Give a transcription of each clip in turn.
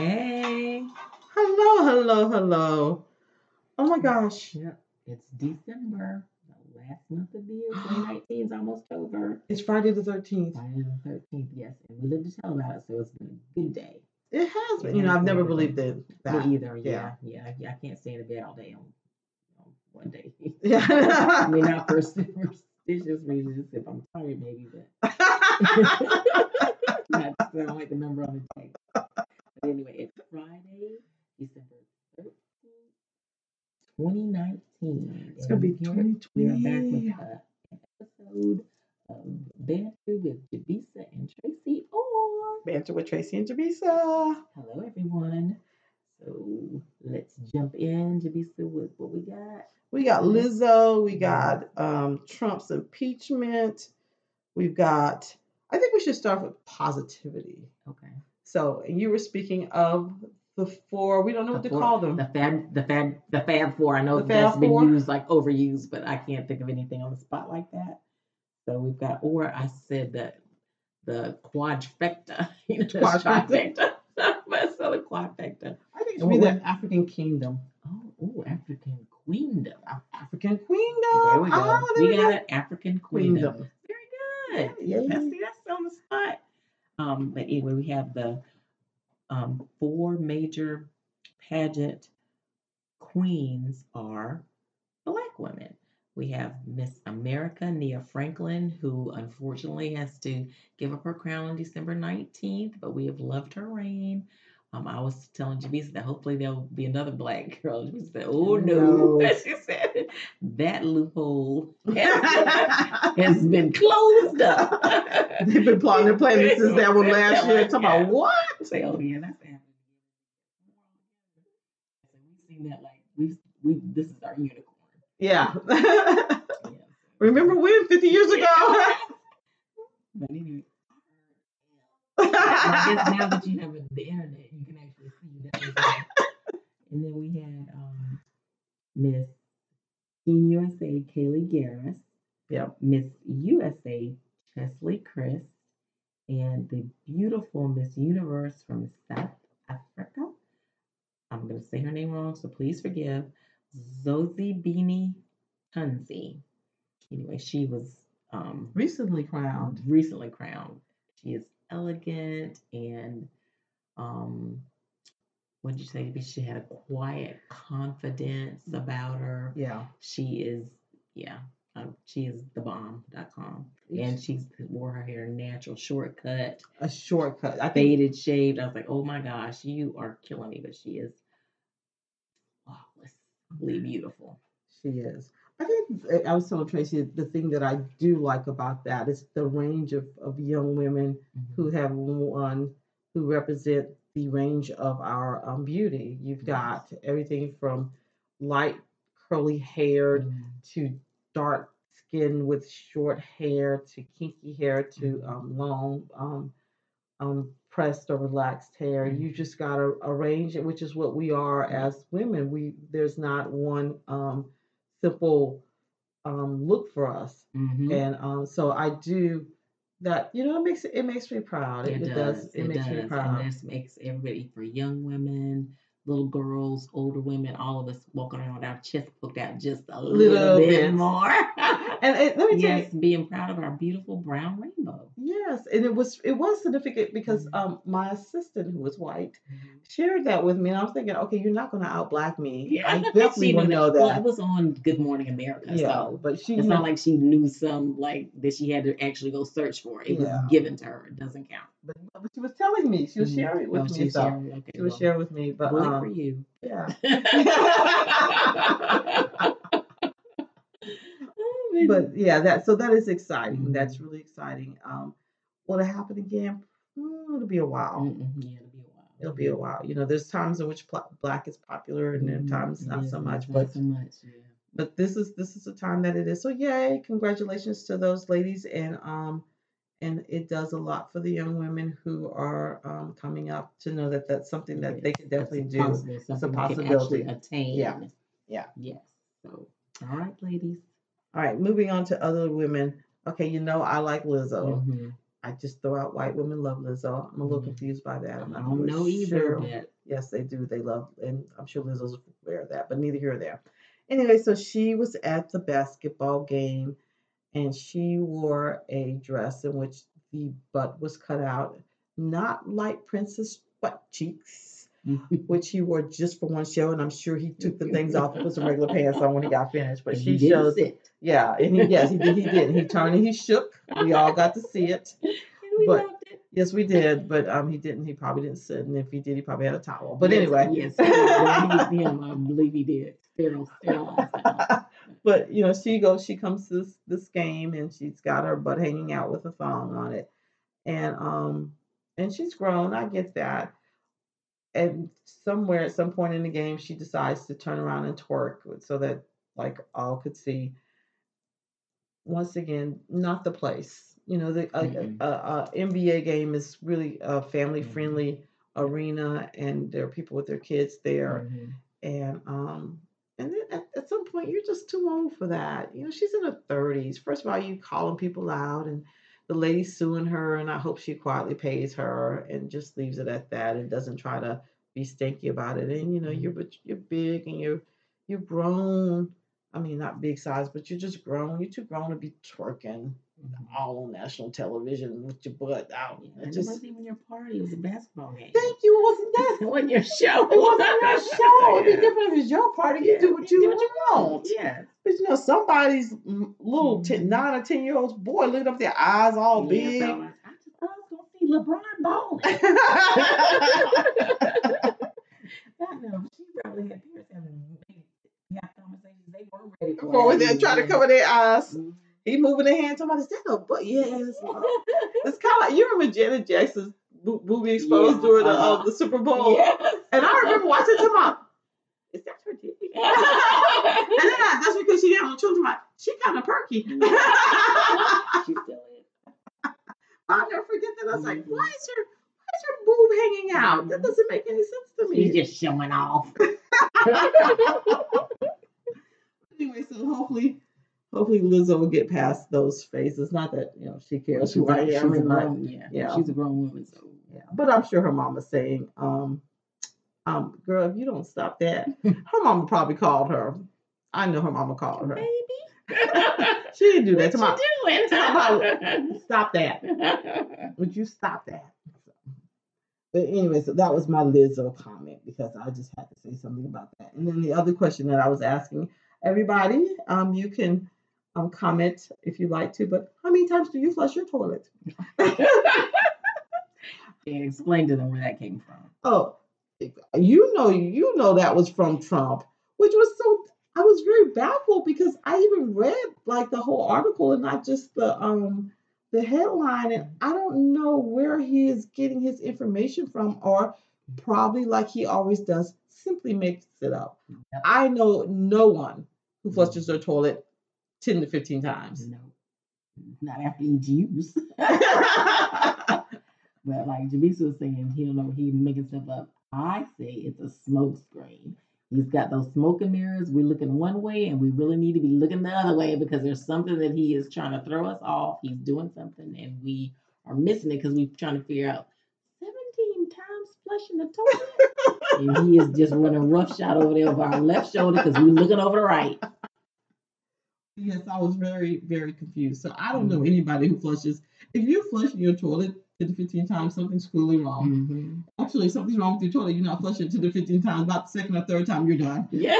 Hey. Hello, hello, hello. Oh my gosh. Yep. It's December. The last month of the year. 2019 is almost over. It's Friday the 13th. Friday the 13th, yes. And we live to tell about it, so it's been a good day. It has been. You know, I've never believed it. That. Me either. Yeah. Yeah. Yeah. yeah. I can't stay in the bed all day on, on one day. Yeah. I mean, not for superstitious reasons. If I'm tired, maybe, but not I don't like the number on the text. But anyway, it's Friday, December 13th, 2019. It's gonna be And here We are back 2020. with uh, an episode of Banter with Javisa and Tracy Orr. Banter with Tracy and Jabisa. Hello, everyone. So let's jump in, Javisa, with what we got. We got Lizzo. We got um, Trump's impeachment. We've got, I think we should start with positivity. Okay. So, you were speaking of the four, we don't know what The to four- call them. The Fab, the Fab, the Fab Four. I know that's been used like overused, but I can't think of anything on the spot like that. So we've got, or I said that the quadfecta, you know, the Quadfecta. the quadfecta. I think it should be what- the African kingdom. Oh, oh, African queendom. African queendom. There we go. Ah, there we got go. African queendom. Queendom. Very good. Yeah. That's, see, that's on the spot. Um, but anyway, we have the um, four major pageant queens are black women. We have Miss America, Nia Franklin, who unfortunately has to give up her crown on December 19th, but we have loved her reign. Um, I was telling Javisa that hopefully there'll be another black girl. She said, Oh no. No. she said, That loophole has been closed up. They've been plotting and planning since that one last year. Talking about what? Say, oh yeah, that's happening. So we've seen that like we've we this is our unicorn. Yeah. Yeah. Remember when? 50 years ago? But anyway, guess now that you have the internet, you can actually see that. and then we had um, Miss Teen USA Kaliegh Garris, Yep. Miss USA Cheslie Kryst, and the beautiful Miss Universe from South Africa. I'm going to say her name wrong, so please forgive. Zozibini Tunzi. Anyway, she was um, Recently crowned. recently crowned. She is elegant and um what did you say? She had a quiet confidence about her. Yeah. She is yeah. Um, she is the bomb.com. And she wore her hair natural, shortcut, A shortcut. I faded, shaved. I was like, oh my gosh, you are killing me. But she is flawlessly beautiful. she is. I think uh, I was telling Tracy the thing that I do like about that is the range of, of young women Mhm. who have one who represent the range of our um, beauty. You've got everything from light curly haired Mhm. to dark skin with short hair to kinky hair to Mhm. um, long um, um, pressed or relaxed hair. You just got a, a range, which is what we are as women. We there's not one um, simple um, look for us, Mhm. and um, so I do that. You know, it makes it makes me proud. It, it does. It, makes me proud. And this makes everybody for young women, little girls, older women, all of us walking around with our chest poked out just a little, Little bit bit. more. And it, let me tell you, yes, being proud of our beautiful brown rainbow. Yes, and it was it was significant because Mhm. um my assistant who was white shared that with me, and I was thinking, okay, you're not going to out black me. I definitely She will knew know Well, that. it was on Good Morning America, yeah, so but she it's not like she knew some like that she had to actually go search for. It Yeah. was given to her. It doesn't count. but, but she was telling me she was Mhm. sharing it with Oh, me. she was so sharing. Okay, she was well, sharing with me, but bully for um, you. yeah. But yeah, that so that is exciting. Mhm. That's really exciting. Um, will it happen again? Mm, it'll be a while. Mm-mm, yeah, it'll be a while. It'll be a while. You know, there's times in which pl- black is popular, and then Mhm, times not is, so much. it's But so much. Yeah. but this is this is the time that it is. So yay, congratulations to those ladies and um and it does a lot for the young women who are um, coming up to know that that's something that they can definitely do. possible- a something we can actually possibility. attain. Yeah, yeah. Yes. So, all right, ladies. All right, moving on to other women. Okay, you know I like Lizzo. Mhm. I just throw out white women love Lizzo. I'm a little Mhm. confused by that. I'm I don't really know either, sure. Yes, they do. They love, and I'm sure Lizzo's aware of that, but neither here or there. Anyway, so she was at the basketball game and she wore a dress in which the butt was cut out, not like Prince's butt cheeks, which he wore just for one show. And I'm sure he took the things off and put some regular pants on when he got finished. But And she shows, sit. yeah, and he, yes, he did. He did. He turned and he shook. We all got to see it. We But- loved it. Yes, we did, but um, he didn't. He probably didn't sit, and if he did, he probably had a towel. But Yes, anyway, yes, him, I believe he did. Sterile, but you know, she goes, she comes to this this game, and she's got her butt hanging out with a thong on it, and um, and she's grown. I get that. And somewhere at some point in the game, she decides to turn around and twerk so that like all could see. Once again, not the place. You know, the uh, uh, uh, NBA game is really a family friendly arena, and there are people with their kids there Mhm. and um and then at, at some point you're just too old for that you know she's in her 30s first of all you calling people out and the lady's suing her and i hope she quietly pays her and just leaves it at that and doesn't try to be stinky about it. And you know you're mm-hmm. you're big and you're you're grown. I mean not big size but you're just grown. You're too grown to be twerking. All on national television with your butt out Yeah, It It just wasn't even your party. It was a basketball game. thank you it wasn't that It wasn't your show. it wasn't your show it'd be different if it's your party you Yeah, do what you, do what you want Yeah. But you know, somebody's little ten, Mhm. nine or ten year old boy lit up their eyes all Yeah, big. so I I just thought I was gonna see LeBron balling. I know she probably had parents having have conversations they weren't ready for. They're trying to cover their eyes, Mhm. He moving the hand. Talking about, is that a butt? Yes. uh, It's kind of like you remember Janet Jackson's bo- booby exposed Yeah, during the uh-huh. uh, the Super Bowl, Yes. and I remember watching. Talking about, is that her dick? and then I, that's because she have no children. Like, she kind of perky. she still is. I'll never forget that. I was like, Mhm. why is her, why is her boob hanging out? That doesn't make any sense to me. She's just showing off. anyway, so hopefully, hopefully Lizzo will get past those phases. Not that you know she cares she's who I a, she's a grown, yeah, yeah. she's a grown woman. So yeah. But I'm sure her mama's saying, um, um, girl, if you don't stop that, her mama probably called her. I know her mama called her. baby, She didn't do that what to my. you doing? Stop that. Would you stop that? But anyway, so that was my Lizzo comment because I just had to say something about that. And then the other question that I was asking everybody, um, you can um comment if you like to, but how many times do you flush your toilet? Explain to them where that came from. Oh, you know, you know that was from Trump, which was so. I was very baffled because I even read like the whole article and not just the um the headline, and I don't know where he is getting his information from, or probably like he always does, simply makes it up. Yep. I know no one who flushes their toilet ten to fifteen times. No, not after each use. But like Jamisa was saying, he don't know he making stuff up. I say it's a smoke screen. He's got those smoking mirrors. We're looking one way, and we really need to be looking the other way because there's something that he is trying to throw us off. He's doing something, and we are missing it because we're trying to figure out 17 times flushing the toilet. and he is just running roughshod over there over our left shoulder because we're looking over the right. Yes, I was very, very confused. So I don't know anybody who flushes. If you flush your toilet 10 to 15 times, something's clearly wrong. Mhm. Actually, something's wrong with your toilet. You're not flushing it 10 to 15 times. About the second or third time, you're done. Yeah.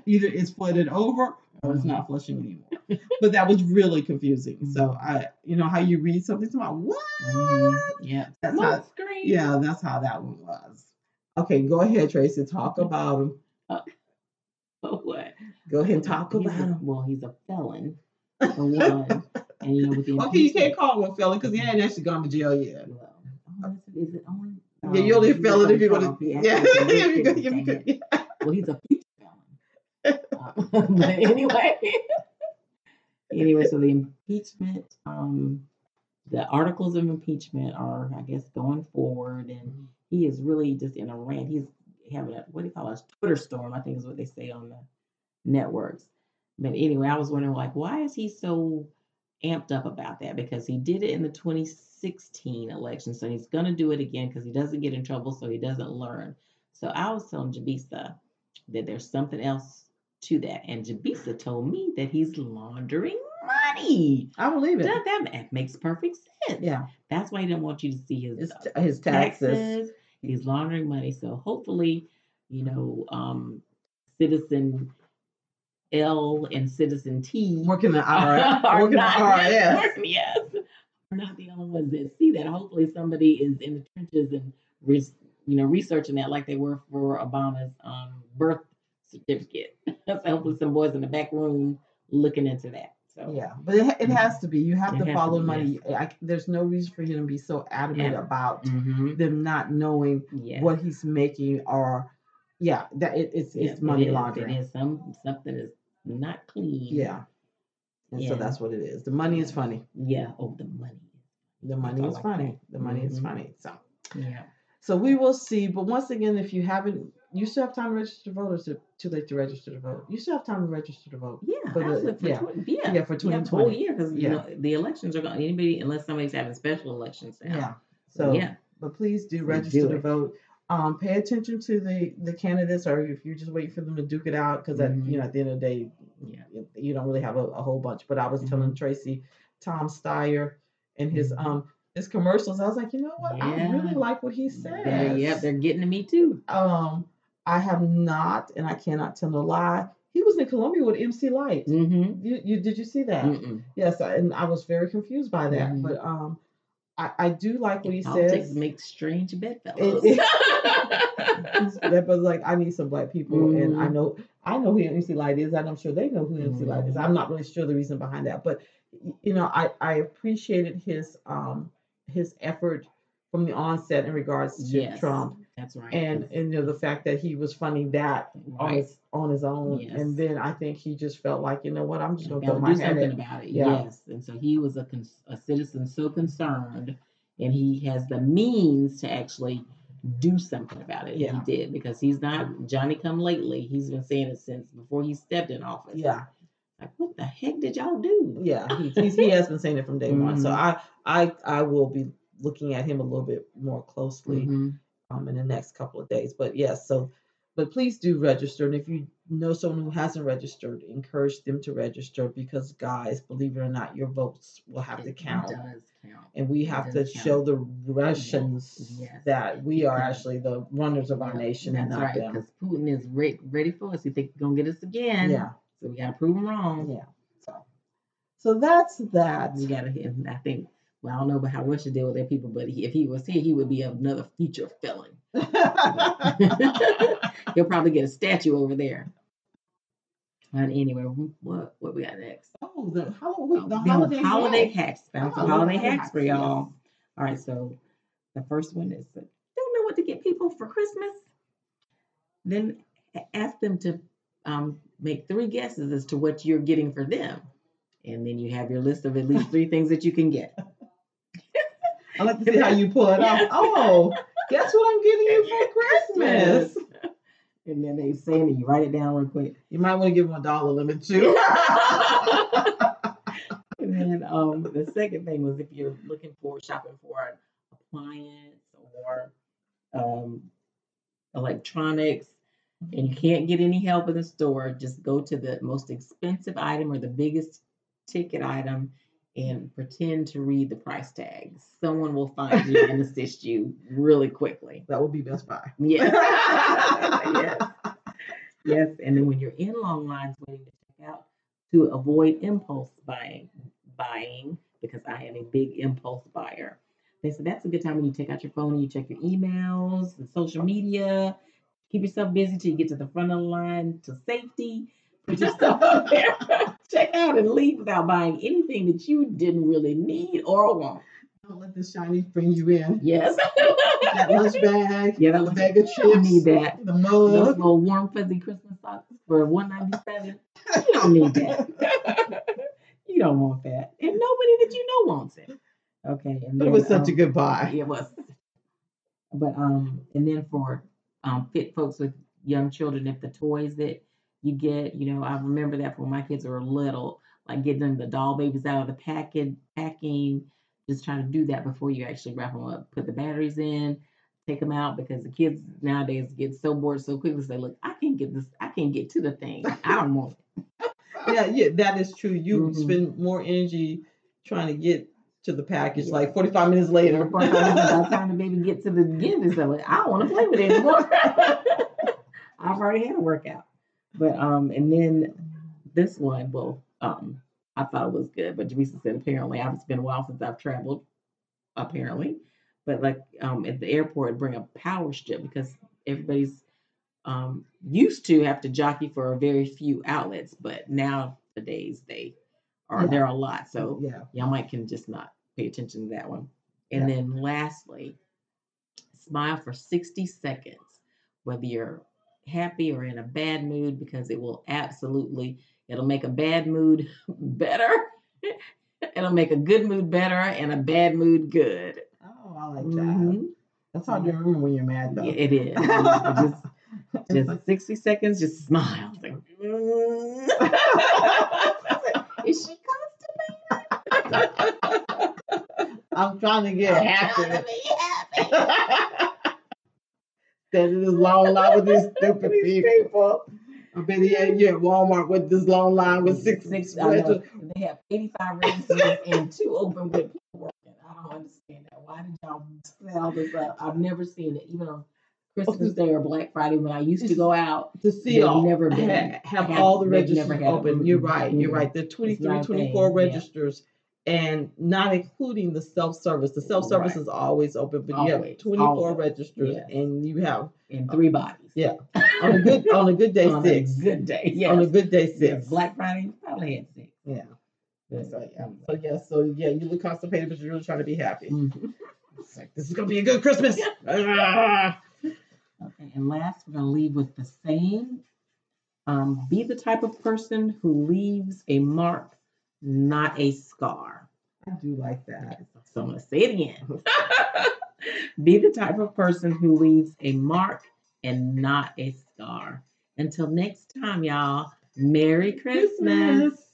Either it's flooded over or it's not flushing anymore. But that was really confusing. So I, you know, how you read something, about what? Mhm. Yeah. That's how, screen. yeah, that's how that one was. Okay, go ahead, Tracy. Talk about him. Go ahead and talk He's about a, him. well, he's a felon for one, and you know with the Okay, you can't call him a felon because he ain't actually gone to jail yet. Well, oh, is, it only? Yeah, you're only a felon if you're Trump. going to. Yeah, actually if you go, if you dang yeah. Well, he's a future felon. Uh, but anyway, anyway, so the impeachment, um, the articles of impeachment are, I guess, going forward, and he is really just in a rant. He's having a what do you call it, a Twitter storm? I think is what they say on the networks. But anyway, I was wondering, like, why is he so amped up about that because he did it in the 2016 election. So he's going to do it again because he doesn't get in trouble, so he doesn't learn. So I was telling Jabisa that there's something else to that. And Jabisa told me that he's laundering money. I believe it. That, that makes perfect sense. Yeah, That's why he didn't want you to see his, his, uh, his taxes. He's laundering money. So hopefully, you know, um, Citizen L and Citizen T Working the IRS. are working the not, IRS. working- yes, are not the only ones that see that. Hopefully, somebody is in the trenches and res, you know researching that like they were for Obama's um, birth certificate. so hopefully, some boys in the back room looking into that. So Yeah, but it, it has to be. You have It to to follow be, money. I, there's no reason for him to be so adamant Yeah. about Mhm. them not knowing yeah. what he's making or, yeah, that it, it's it's money is. laundering. It is some something is not clean. Yeah, and so that's what it is. The money is funny. Yeah. Oh, the money. The money is like funny. that. The money is Mhm. funny. So, Yeah. so we will see. But once again, if you haven't, you still have time to register to vote. Or is it too late to register to vote? You still have time to register to vote. Yeah, For the- For yeah. 20 yeah, Yeah, for you have the whole 2020. year because Yeah. you know the elections are going. Anybody, unless somebody's having special elections now. Yeah. So So yeah, but please do register do to vote. Um, pay attention to the the candidates, or if you're just waiting for them to duke it out, because at Mhm. you know at the end of the day, yeah, you- you don't really have a, a whole bunch. But I was telling Tracy, Tom Steyer, and his Mhm. um his commercials. I was like, you know what? I really like what he says. They're, yep, they're getting to me too. um, I have not, and I cannot tell no lie. He was in Columbia with MC Lyte. Mm-hmm. You, you did you see that? Mm-mm. Yes, I- and I was very confused by that. Mhm. But um, I, I do like what he Politics says. make strange bedfellows. That was like I need some black people, and I Mhm. know I know who MC Lyte is, and I'm sure they know who MC Lyte is. I'm not really sure the reason behind that, but you know, I I appreciated his um his effort from the onset in regards to yes, Trump, that's right. and and you know the fact that he was funding that on his on his own, Yes. and then I think he just felt like you know what, I'm just gotta my do something in. about it. Yeah. Yes, and so he was a a citizen so concerned, and he has the means to actually do something about it. Yeah. He did because he's not Johnny come lately. He's been saying it since before he stepped in office. Yeah, Like, what the heck did y'all do? yeah, he he's, he has been saying it from day one. So Mhm. I I I will be looking at him a little bit more closely. Mhm. um, in the next couple of days. But yes, so but please do register. And if you know someone who hasn't registered, encourage them to register because guys, believe it or not, your votes will have to count. does count. And we It have to does show the Russians Yes. that we are actually the runners of our Yeah, nation and That's not right, them. because Putin is re- ready for us. He think he's gonna get us again. Yeah, So we gotta prove him wrong. yeah. So, so that's that. We gotta. and I think. Well, I don't know about how Russia deal with their people, but he, if he was here, he would be another future felon. He'll probably get a statue over there. And anyway, what what we got next? oh, the, Halloween, the Oh, holiday, holiday hacks. hacks. Found Oh, some holiday holiday hacks for hacks, yes. y'all. All right, so the first one is uh, don't know what to get people for Christmas. Then ask them to um, make three guesses as to what you're getting for them, and then you have your list of at least three things that you can get. I like to see how you pull it off. Oh, guess what I'm getting you for Christmas? And then they say, and you write it down real quick. You might want to give them a dollar limit too. And then um, the second thing was if you're looking for shopping for an appliance or um, electronics and you can't get any help in the store, just go to the most expensive item or the biggest ticket item and pretend to read the price tag. Someone will find you and assist you really quickly. that would be Best Buy. Yes. yes. Yes. And then when you're in long lines waiting to check out, to avoid impulse buying, buying because I am a big impulse buyer. They said that's a good time when you take out your phone and you check your emails and social media. Keep yourself busy till you get to the front of the line to safety. Put your stuff there. Check out and leave without buying anything that you didn't really need or want. Don't let the shiny bring you in. Yes. That lunch bag, Yeah, that the bag of chips. You need that. the Those little warm fuzzy Christmas socks for one ninety seven. You don't need that. you don't want that, and nobody that you know wants it. Okay, and But it was such a um, good buy. It was, but um, and then for um fit folks with young children, if the toys that you get, you know, I remember that when my kids were little. like getting the doll babies out of the packet packing. Just trying to do that before you actually wrap them up. Put the batteries in, take them out because the kids nowadays get so bored so quickly. Say, look, I can't get this. I can't get to the thing. I don't want it. yeah, yeah, that is true. You Mhm. spend more energy trying to get to the package like 45 minutes later. By the time the baby gets to the end, it's like I don't want to play with it anymore. I've already had a workout, but um, and then this one, well, um, I thought it was good, but Teresa said apparently it's been a while since I've traveled, apparently, but like um at the airport, bring a power strip because everybody's um used to have to jockey for a very few outlets, but nowadays they are Yeah. there are a lot, so yeah. y'all might can just not pay attention to that one. And Yeah. then lastly, smile for 60 seconds, whether you're happy or in a bad mood, because it will absolutely, it'll make a bad mood better. it'll make a good mood better and a bad mood good. Oh, I like that. Mhm. That's hard to remember when you're mad though. It is. Just, just 60 seconds, just smile. Like, mm. is she constipated? I'm trying to get I'm happy. Trying to be happy. Standing in this long line with these stupid These people. people. I bet yeah, you're at Walmart with this long line with six six. six know. registers. They have 85 registers and two open with people working. I don't understand that. Why did y'all set all this up? I've never seen it, even on Christmas Day or Black Friday when I used to go out. to see They've all never been- ha- have have- all the registers never had open. You're right. You're right. The 23, 24 thing, yeah. registers and not including the self-service. The self-service Right. is always open, but you have 24 always. registers Yes. and you have In three bodies. Yeah. on a good on a good day on six. A good day. Yes. On a good day Yes, six. Black Friday, you probably had six. Yeah. So yeah. So yeah, so yeah, you look constipated, but you're really trying to be happy. mhm. It's like this is gonna be a good Christmas. Okay, and last, we're gonna leave with the same. Um, be the type of person who leaves a mark, not a scar. I do like that. So I'm gonna say it again. be the type of person who leaves a mark and not a scar. Until next time, y'all. Merry Christmas.